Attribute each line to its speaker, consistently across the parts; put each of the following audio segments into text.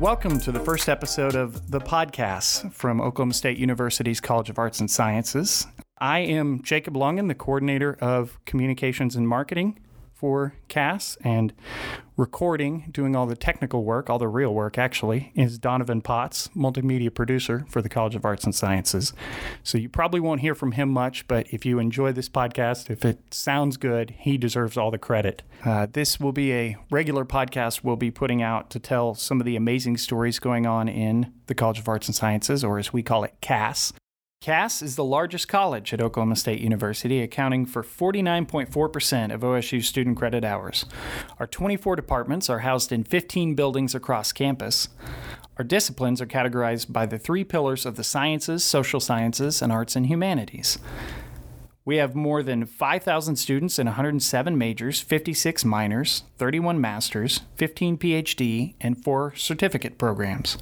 Speaker 1: Welcome to the first episode of the podcast from Oklahoma State University's College of Arts and Sciences. I am Jacob Longan, the coordinator of communications and marketing for CAS, and recording, doing all the technical work, all the real work actually, is Donovan Potts, multimedia producer for the College of Arts and Sciences. So you probably won't hear from him much, but if you enjoy this podcast, if it sounds good, he deserves all the credit. Uh, this will be a regular podcast we'll be putting out to tell some of the amazing stories going on in the College of Arts and Sciences, or as we call it, CAS. CAS is the largest college at Oklahoma State University, accounting for 49.4% of OSU student credit hours. Our 24 departments are housed in 15 buildings across campus. Our disciplines are categorized by the three pillars of the sciences, social sciences, and arts and humanities. We have more than 5,000 students in 107 majors, 56 minors, 31 masters, 15 PhD, and four certificate programs.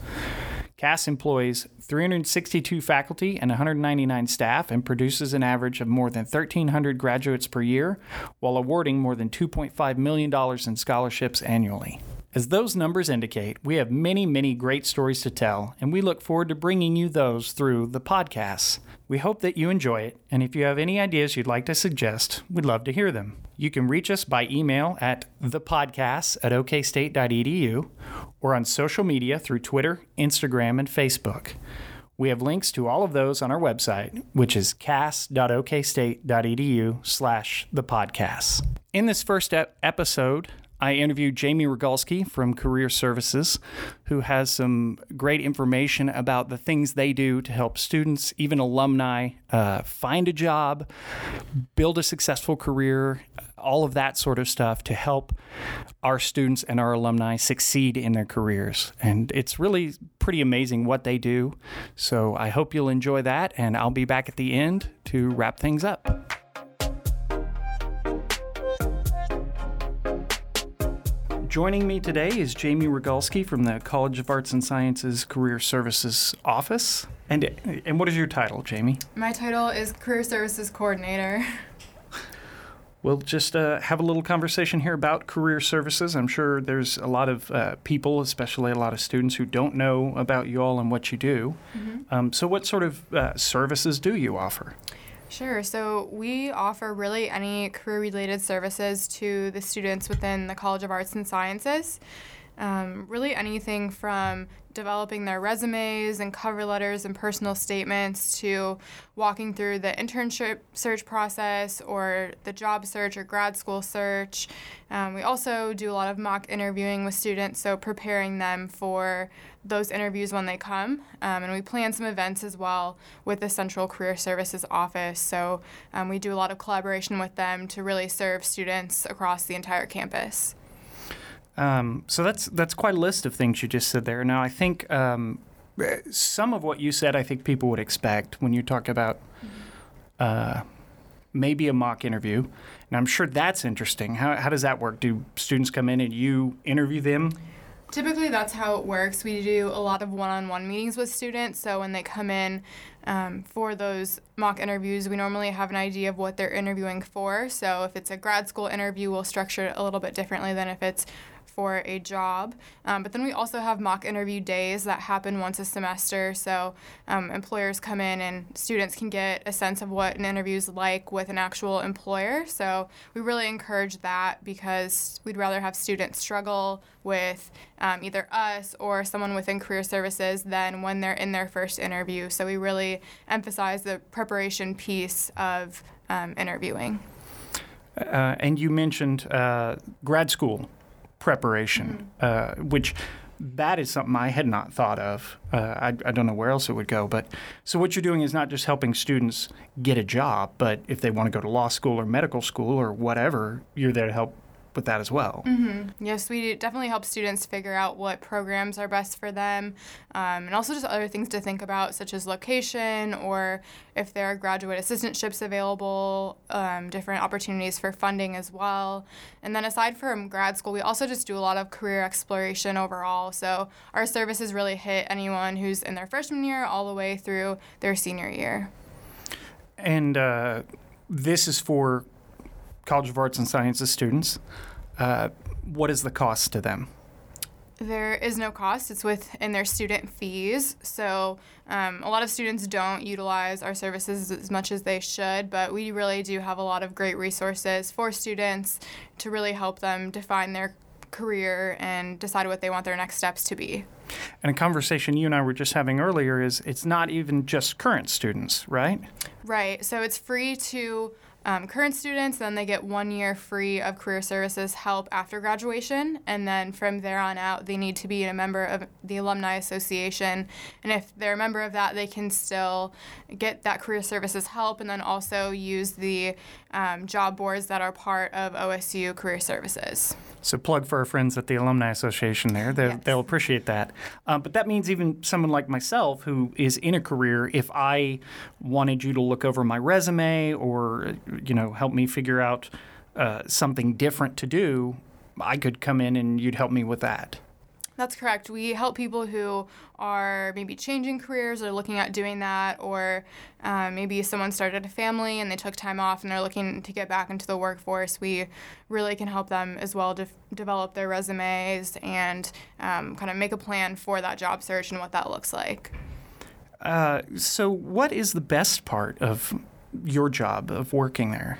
Speaker 1: CAS employs 362 faculty and 199 staff and produces an average of more than 1,300 graduates per year while awarding more than $2.5 million in scholarships annually. As those numbers indicate, we have many, many great stories to tell, and we look forward to bringing you those through the podcasts. We hope that you enjoy it, and if you have any ideas you'd like to suggest, we'd love to hear them. You can reach us by email at thepodcasts at okstate.edu or on social media through Twitter, Instagram, and Facebook. We have links to all of those on our website, which is cas.okstate.edu slash the. In this first ep- episode, I interviewed Jamie Rogalski from Career Services, who has some great information about the things they do to help students, even alumni, uh, find a job, build a successful career, all of that sort of stuff to help our students and our alumni succeed in their careers. And it's really pretty amazing what they do. So I hope you'll enjoy that, and I'll be back at the end to wrap things up. Joining me today is Jamie Rogalski from the College of Arts and Sciences Career Services Office. And, and what is your title, Jamie?
Speaker 2: My title is Career Services Coordinator.
Speaker 1: We'll just uh, have a little conversation here about career services. I'm sure there's a lot of uh, people, especially a lot of students, who don't know about you all and what you do. Mm-hmm. Um, so, what sort of uh, services do you offer?
Speaker 2: Sure. So we offer really any career related services to the students within the College of Arts and Sciences. Um, really anything from developing their resumes and cover letters and personal statements to walking through the internship search process or the job search or grad school search. Um, we also do a lot of mock interviewing with students, so preparing them for those interviews when they come. Um, and we plan some events as well with the Central Career Services Office. So um, we do a lot of collaboration with them to really serve students across the entire campus.
Speaker 1: Um, so that's that's quite a list of things you just said there. Now I think um, some of what you said, I think people would expect when you talk about uh, maybe a mock interview, and I'm sure that's interesting. How how does that work? Do students come in and you interview them?
Speaker 2: Typically, that's how it works. We do a lot of one on one meetings with students. So, when they come in um, for those mock interviews, we normally have an idea of what they're interviewing for. So, if it's a grad school interview, we'll structure it a little bit differently than if it's for a job. Um, but then we also have mock interview days that happen once a semester. So um, employers come in and students can get a sense of what an interview is like with an actual employer. So we really encourage that because we'd rather have students struggle with um, either us or someone within career services than when they're in their first interview. So we really emphasize the preparation piece of um, interviewing.
Speaker 1: Uh, and you mentioned uh, grad school preparation, mm-hmm. uh, which that is something I had not thought of. Uh, I, I, don't know where else it would go. But so what you're doing is not just helping students get a job, but if they want to go to law school or medical school or whatever, you're there to help with that as well.
Speaker 2: Mm-hmm. Yes, we definitely help students figure out what programs are best for them, um, and also just other things to think about, such as location or if there are graduate assistantships available, um, different opportunities for funding as well. And then aside from grad school, we also just do a lot of career exploration overall. So our services really hit anyone who's in their freshman year all the way through their senior year.
Speaker 1: And uh, this is for College of Arts and Sciences students. Uh, what is the cost to them?
Speaker 2: There is no cost. It's within their student fees. So um, a lot of students don't utilize our services as much as they should, but we really do have a lot of great resources for students to really help them define their career and decide what they want their next steps to be.
Speaker 1: And a conversation you and I were just having earlier is it's not even just current students, right?
Speaker 2: Right. So it's free to um, current students, then they get one year free of career services help after graduation. And then from there on out, they need to be a member of the Alumni Association. And if they're a member of that, they can still get that career services help and then also use the um, job boards that are part of OSU Career Services.
Speaker 1: So plug for our friends at the Alumni Association there. They,
Speaker 2: Yes.
Speaker 1: They'll appreciate that. Um, but that means even someone like myself who is in a career, if I wanted you to look over my resume or, you know, help me figure out uh, something different to do, I could come in and you'd help me with that.
Speaker 2: That's correct. We help people who are maybe changing careers or looking at doing that, or um, maybe someone started a family and they took time off and they're looking to get back into the workforce. We really can help them as well to develop their resumes and um, kind of make a plan for that job search and what that looks like.
Speaker 1: Uh, so, what is the best part of your job of working there?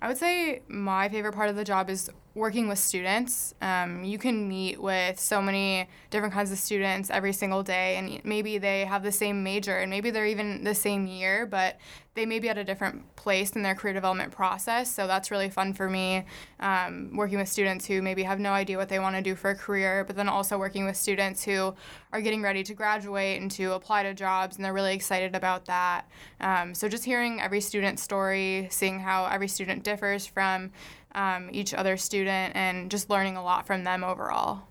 Speaker 2: I would say my favorite part of the job is working with students. Um, you can meet with so many different kinds of students every single day, and maybe they have the same major, and maybe they're even the same year, but they may be at a different place in their career development process. So that's really fun for me, um, working with students who maybe have no idea what they want to do for a career, but then also working with students who are getting ready to graduate and to apply to jobs, and they're really excited about that. Um, so just hearing every student's story, seeing how every student differs from um, each other student, and just learning a lot from them overall.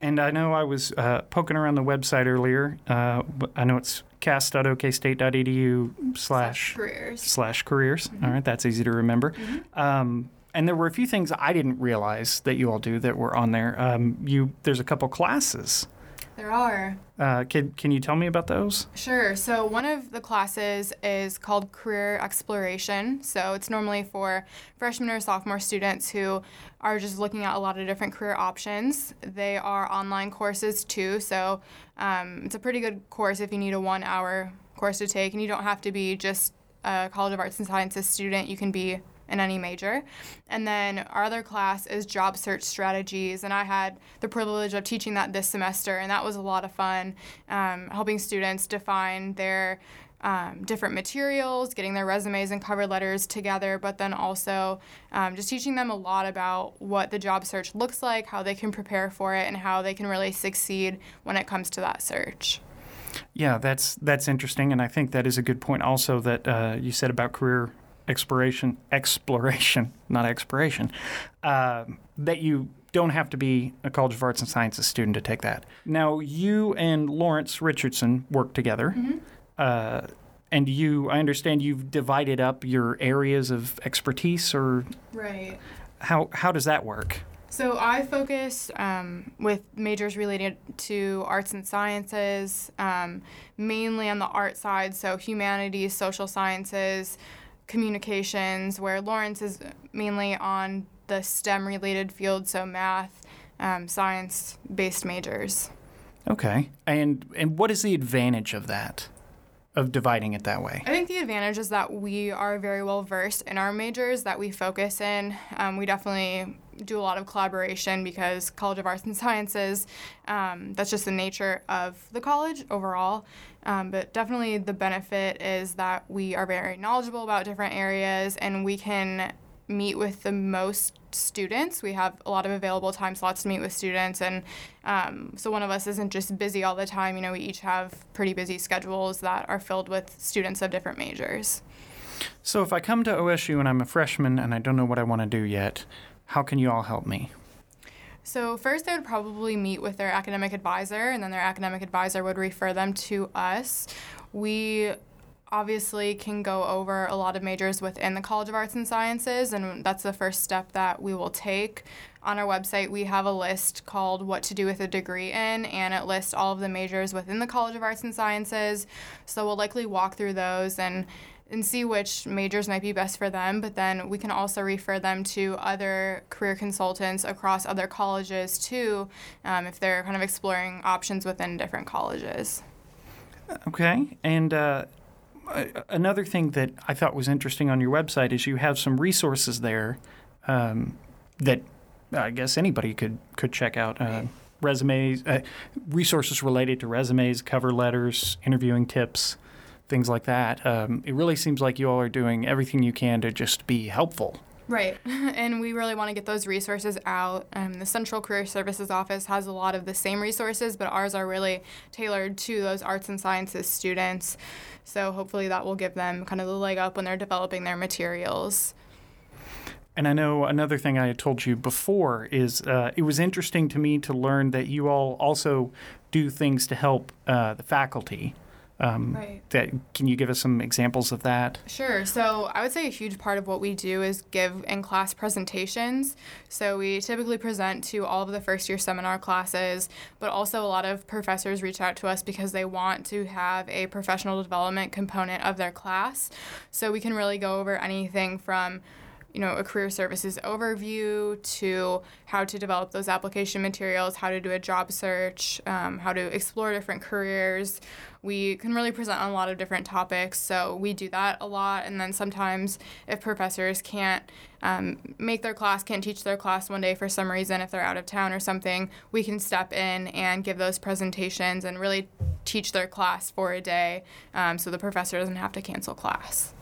Speaker 1: And I know I was uh, poking around the website earlier. Uh, I know it's cas.okstate.edu slash
Speaker 2: careers.
Speaker 1: slash careers. All right, that's easy to remember. Um, and there were a few things I didn't realize that you all do that were on there. Um, you there's a couple classes.
Speaker 2: There are.
Speaker 1: Uh, can can you tell me about those?
Speaker 2: Sure. So one of the classes is called Career Exploration. So it's normally for freshman or sophomore students who are just looking at a lot of different career options. They are online courses too. So um, it's a pretty good course if you need a one hour course to take, and you don't have to be just a College of Arts and Sciences student. You can be in any major. And then our other class is job search strategies, and I had the privilege of teaching that this semester, and that was a lot of fun, um, helping students define their um, different materials, getting their resumes and cover letters together, but then also um, just teaching them a lot about what the job search looks like, how they can prepare for it, and how they can really succeed when it comes to that search.
Speaker 1: Yeah, that's that's interesting, and I think that is a good point. Also, that uh, you said about career exploration, exploration, not expiration, uh, that you don't have to be a College of Arts and Sciences student to take that. Now, you and Lawrence Richardson work together. Uh, and you, I understand you've divided up your areas of expertise, or
Speaker 2: Right.
Speaker 1: how, how does that work?
Speaker 2: So I focus um, with majors related to arts and sciences, um, mainly on the art side, so humanities, social sciences, communications, where Lawrence is mainly on the STEM related field, so math, um, science based majors.
Speaker 1: Okay. And and what is the advantage of that? Of dividing it that way?
Speaker 2: I think the advantage is that we are very well versed in our majors that we focus in. Um, we definitely do a lot of collaboration because College of Arts and Sciences, um, that's just the nature of the college overall. Um, but definitely the benefit is that we are very knowledgeable about different areas and we can meet with the most students. We have a lot of available time slots to meet with students, and um, so one of us isn't just busy all the time. You know, we each have pretty busy schedules that are filled with students of different majors.
Speaker 1: So if I come to OSU and I'm a freshman and I don't know what I want to do yet, how can you all help me?
Speaker 2: So first, they would probably meet with their academic advisor, and then their academic advisor would refer them to us. We obviously can go over a lot of majors within the College of Arts and Sciences, and that's the first step that we will take. On our website, we have a list called What to Do with a Degree in, and it lists all of the majors within the College of Arts and Sciences. So we'll likely walk through those and and see which majors might be best for them. But then we can also refer them to other career consultants across other colleges too, um, if they're kind of exploring options within different colleges.
Speaker 1: Okay. And uh, another thing that I thought was interesting on your website is you have some resources there um, that I guess anybody could could check out. Uh, resumes, uh, resources related to resumes, cover letters, interviewing tips, things like that. Um, it really seems like you all are doing everything you can to just be helpful.
Speaker 2: Right, and we really want to get those resources out. Um, the Central Career Services Office has a lot of the same resources, but ours are really tailored to those arts and sciences students. So hopefully that will give them kind of the leg up when they're developing their materials.
Speaker 1: And I know another thing I had told you before is uh, it was interesting to me to learn that you all also do things to help uh, the faculty. Um,
Speaker 2: right.
Speaker 1: That can you give us some examples of that?
Speaker 2: Sure. So I would say a huge part of what we do is give in-class presentations. So we typically present to all of the first-year seminar classes, but also a lot of professors reach out to us because they want to have a professional development component of their class. So we can really go over anything from you know, a career services overview to how to develop those application materials, how to do a job search, um, how to explore different careers. We can really present on a lot of different topics, so we do that a lot. And then sometimes, if professors can't um, make their class, can't teach their class one day for some reason, if they're out of town or something, we can step in and give those presentations and really teach their class for a day um, so the professor doesn't have to cancel class.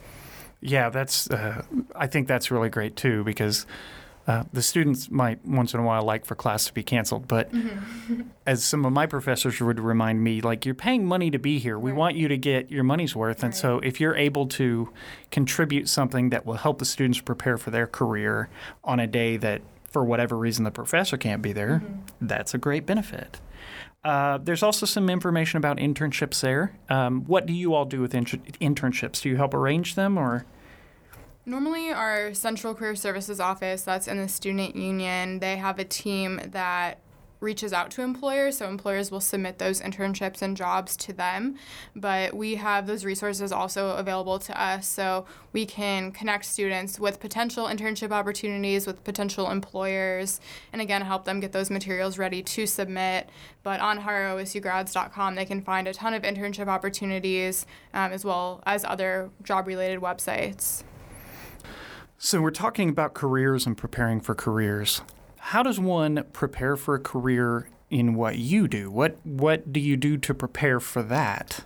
Speaker 1: Yeah, that's. Uh, I think that's really great too because uh, the students might once in a while like for class to be canceled, but mm-hmm. as some of my professors would remind me, like you're paying money to be here. We right. want you to get your money's worth, and right. so if you're able to contribute something that will help the students prepare for their career on a day that, for whatever reason, the professor can't be there, mm-hmm. that's a great benefit. Uh, there's also some information about internships there. Um, what do you all do with inter- internships? Do you help arrange them or?
Speaker 2: Normally, our Central Career Services office, that's in the student union, they have a team that reaches out to employers, so employers will submit those internships and jobs to them. But we have those resources also available to us, so we can connect students with potential internship opportunities with potential employers, and again, help them get those materials ready to submit. But on hireosugrads.com, they can find a ton of internship opportunities um, as well as other job related websites.
Speaker 1: So, we're talking about careers and preparing for careers how does one prepare for a career in what you do? What what do you do to prepare for that?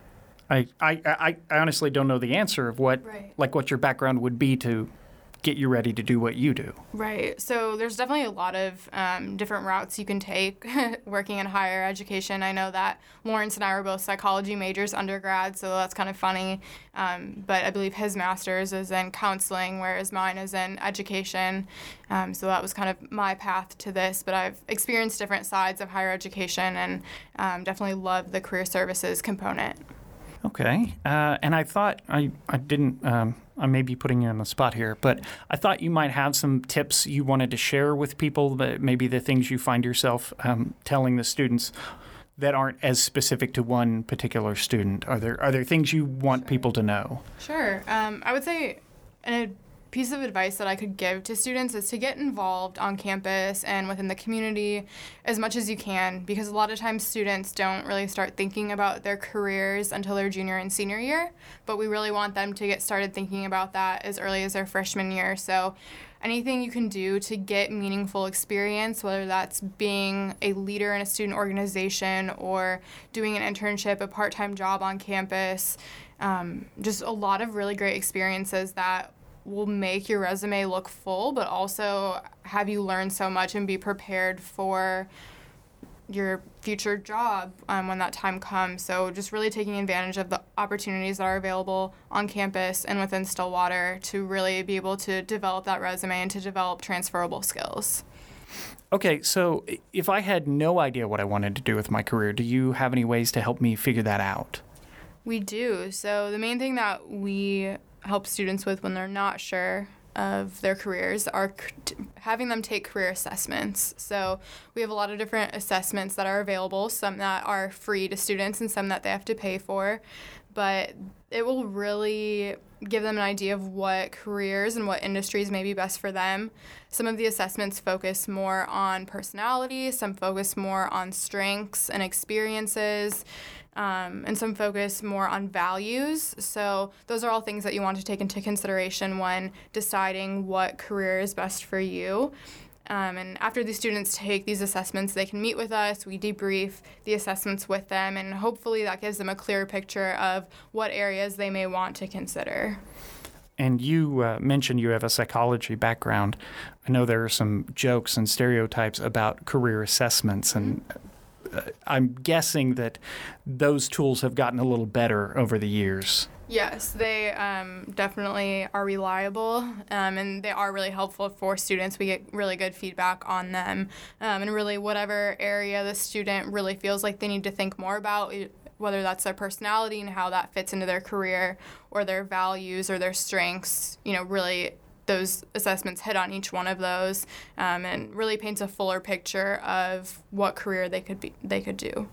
Speaker 1: I I, I, I honestly don't know the answer of what right. like what your background would be to get you ready to do what you do.
Speaker 2: Right. So there's definitely a lot of um, different routes you can take working in higher education. I know that Lawrence and I were both psychology majors undergrad, so that's kind of funny. Um, but I believe his master's is in counseling, whereas mine is in education. Um, so that was kind of my path to this. But I've experienced different sides of higher education and um, definitely love the career services component.
Speaker 1: Okay. Uh, and I thought I, I didn't, um, I may be putting you on the spot here, but I thought you might have some tips you wanted to share with people, that maybe the things you find yourself um, telling the students that aren't as specific to one particular student. Are there, are there things you want sure. people to know?
Speaker 2: Sure. Um, I would say, piece of advice that I could give to students is to get involved on campus and within the community as much as you can because a lot of times students don't really start thinking about their careers until their junior and senior year, but we really want them to get started thinking about that as early as their freshman year. So anything you can do to get meaningful experience, whether that's being a leader in a student organization or doing an internship, a part time job on campus, um, just a lot of really great experiences that will make your resume look full, but also have you learn so much and be prepared for your future job um, when that time comes. So, just really taking advantage of the opportunities that are available on campus and within Stillwater to really be able to develop that resume and to develop transferable skills.
Speaker 1: Okay, so if I had no idea what I wanted to do with my career, do you have any ways to help me figure that out?
Speaker 2: We do. So, the main thing that we help students with when they're not sure of their careers are having them take career assessments. So we have a lot of different assessments that are available, some that are free to students and some that they have to pay for. But it will really give them an idea of what careers and what industries may be best for them. Some of the assessments focus more on personality, some focus more on strengths and experiences. Um, and some focus more on values. So, those are all things that you want to take into consideration when deciding what career is best for you. Um, and after the students take these assessments, they can meet with us. We debrief the assessments with them, and hopefully that gives them a clear picture of what areas they may want to consider.
Speaker 1: And you uh, mentioned you have a psychology background. I know there are some jokes and stereotypes about career assessments, and uh, I'm guessing that those tools have gotten a little better over the years.
Speaker 2: Yes, they um, definitely are reliable um, and they are really helpful for students. We get really good feedback on them. Um, and really, whatever area the student really feels like they need to think more about, whether that's their personality and how that fits into their career or their values or their strengths, you know, really those assessments hit on each one of those um, and really paints a fuller picture of what career they could be they could do.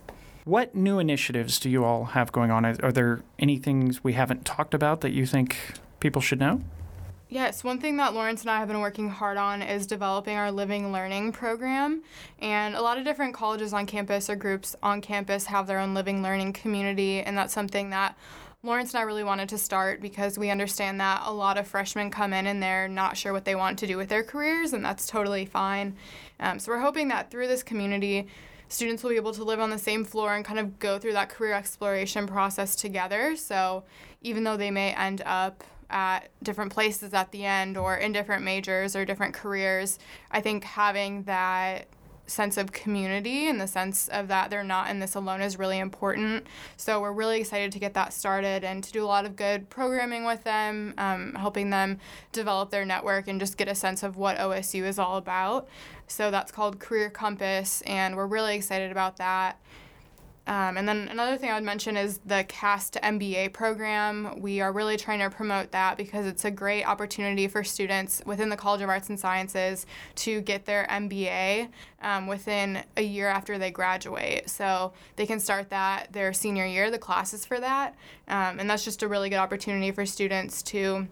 Speaker 1: What new initiatives do you all have going on? Are there any things we haven't talked about that you think people should know?
Speaker 2: Yes, one thing that Lawrence and I have been working hard on is developing our living learning program. And a lot of different colleges on campus or groups on campus have their own living learning community, and that's something that Lawrence and I really wanted to start because we understand that a lot of freshmen come in and they're not sure what they want to do with their careers, and that's totally fine. Um, so we're hoping that through this community, students will be able to live on the same floor and kind of go through that career exploration process together. So even though they may end up at different places at the end or in different majors or different careers, I think having that sense of community and the sense of that they're not in this alone is really important. So we're really excited to get that started and to do a lot of good programming with them, um, helping them develop their network and just get a sense of what OSU is all about. So that's called Career Compass, and we're really excited about that. Um, and then another thing I would mention is the CAST MBA program. We are really trying to promote that because it's a great opportunity for students within the College of Arts and Sciences to get their MBA um, within a year after they graduate. So they can start that their senior year, the classes for that. Um, and that's just a really good opportunity for students to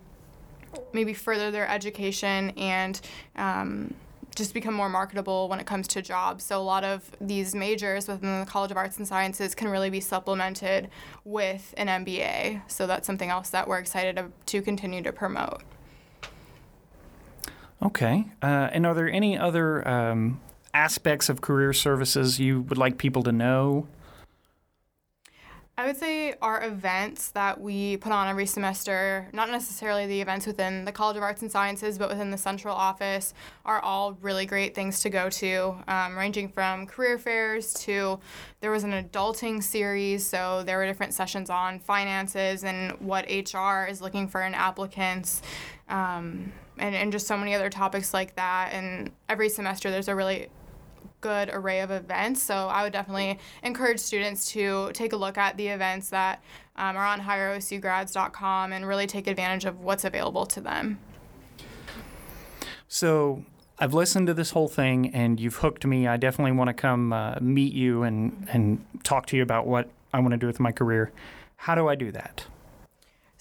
Speaker 2: maybe further their education and um, just become more marketable when it comes to jobs. So a lot of these majors within the College of Arts and Sciences can really be supplemented with an MBA. So that's something else that we're excited to, to continue to promote.
Speaker 1: Okay. Uh, and are there any other um, aspects of career services you would like people to know?
Speaker 2: I would say our events that we put on every semester, not necessarily the events within the College of Arts and Sciences, but within the central office, are all really great things to go to, um, ranging from career fairs to there was an adulting series, so there were different sessions on finances and what HR is looking for in applicants. Um, and, and just so many other topics like that. And every semester, there's a really good array of events. So I would definitely encourage students to take a look at the events that um, are on hireosugrads.com and really take advantage of what's available to them.
Speaker 1: So I've listened to this whole thing and you've hooked me. I definitely want to come uh, meet you and, and talk to you about what I want to do with my career. How do I do that?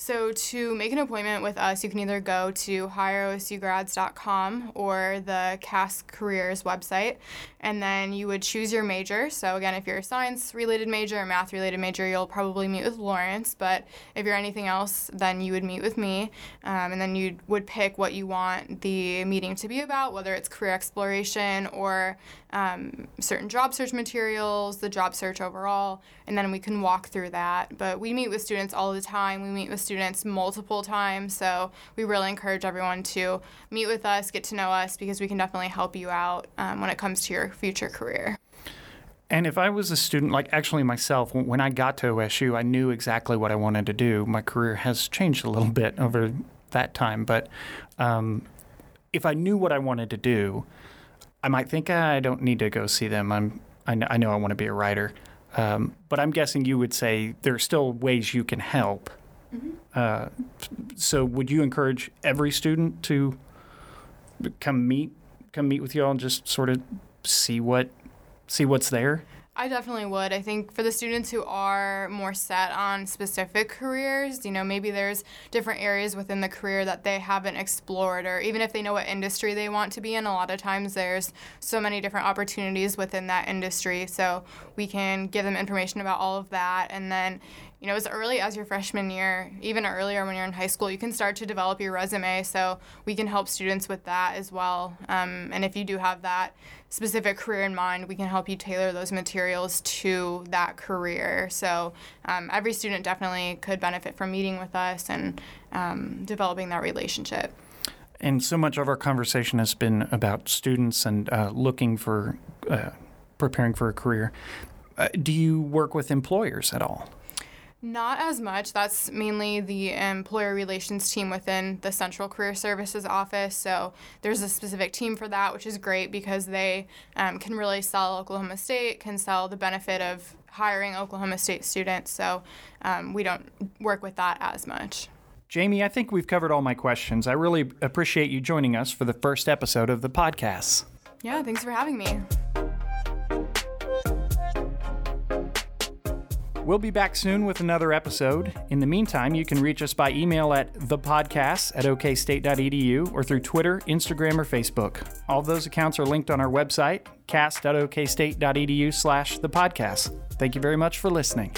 Speaker 2: So to make an appointment with us, you can either go to hireosugrads.com or the CAS Careers website, and then you would choose your major. So again, if you're a science-related major or math-related major, you'll probably meet with Lawrence. But if you're anything else, then you would meet with me, um, and then you would pick what you want the meeting to be about, whether it's career exploration or um, certain job search materials, the job search overall, and then we can walk through that. But we meet with students all the time. We meet with students students multiple times. So we really encourage everyone to meet with us, get to know us, because we can definitely help you out um, when it comes to your future career.
Speaker 1: And if I was a student, like actually myself, when I got to OSU, I knew exactly what I wanted to do. My career has changed a little bit over that time, but um, if I knew what I wanted to do, I might think ah, I don't need to go see them. I'm I know I, know I want to be a writer, um, but I'm guessing you would say there are still ways you can help Mm-hmm. Uh, so, would you encourage every student to come meet, come meet with you all, and just sort of see what, see what's there?
Speaker 2: I definitely would. I think for the students who are more set on specific careers, you know, maybe there's different areas within the career that they haven't explored, or even if they know what industry they want to be in, a lot of times there's so many different opportunities within that industry. So we can give them information about all of that. And then, you know, as early as your freshman year, even earlier when you're in high school, you can start to develop your resume. So we can help students with that as well. Um, and if you do have that specific career in mind, we can help you tailor those materials to that career. So um, every student definitely could benefit from meeting with us and um, developing that relationship.
Speaker 1: And so much of our conversation has been about students and uh, looking for, uh, preparing for a career. Uh, do you work with employers at all?
Speaker 2: Not as much. That's mainly the employer relations team within the Central Career Services office. So there's a specific team for that, which is great because they um, can really sell Oklahoma State, can sell the benefit of hiring Oklahoma State students. So um, we don't work with that as much.
Speaker 1: Jamie, I think we've covered all my questions. I really appreciate you joining us for the first episode of the podcast.
Speaker 2: Yeah, thanks for having me.
Speaker 1: We'll be back soon with another episode. In the meantime, you can reach us by email at thepodcasts at okstate.edu or through Twitter, Instagram, or Facebook. All those accounts are linked on our website, cas.okstate.edu slash the podcast. Thank you very much for listening.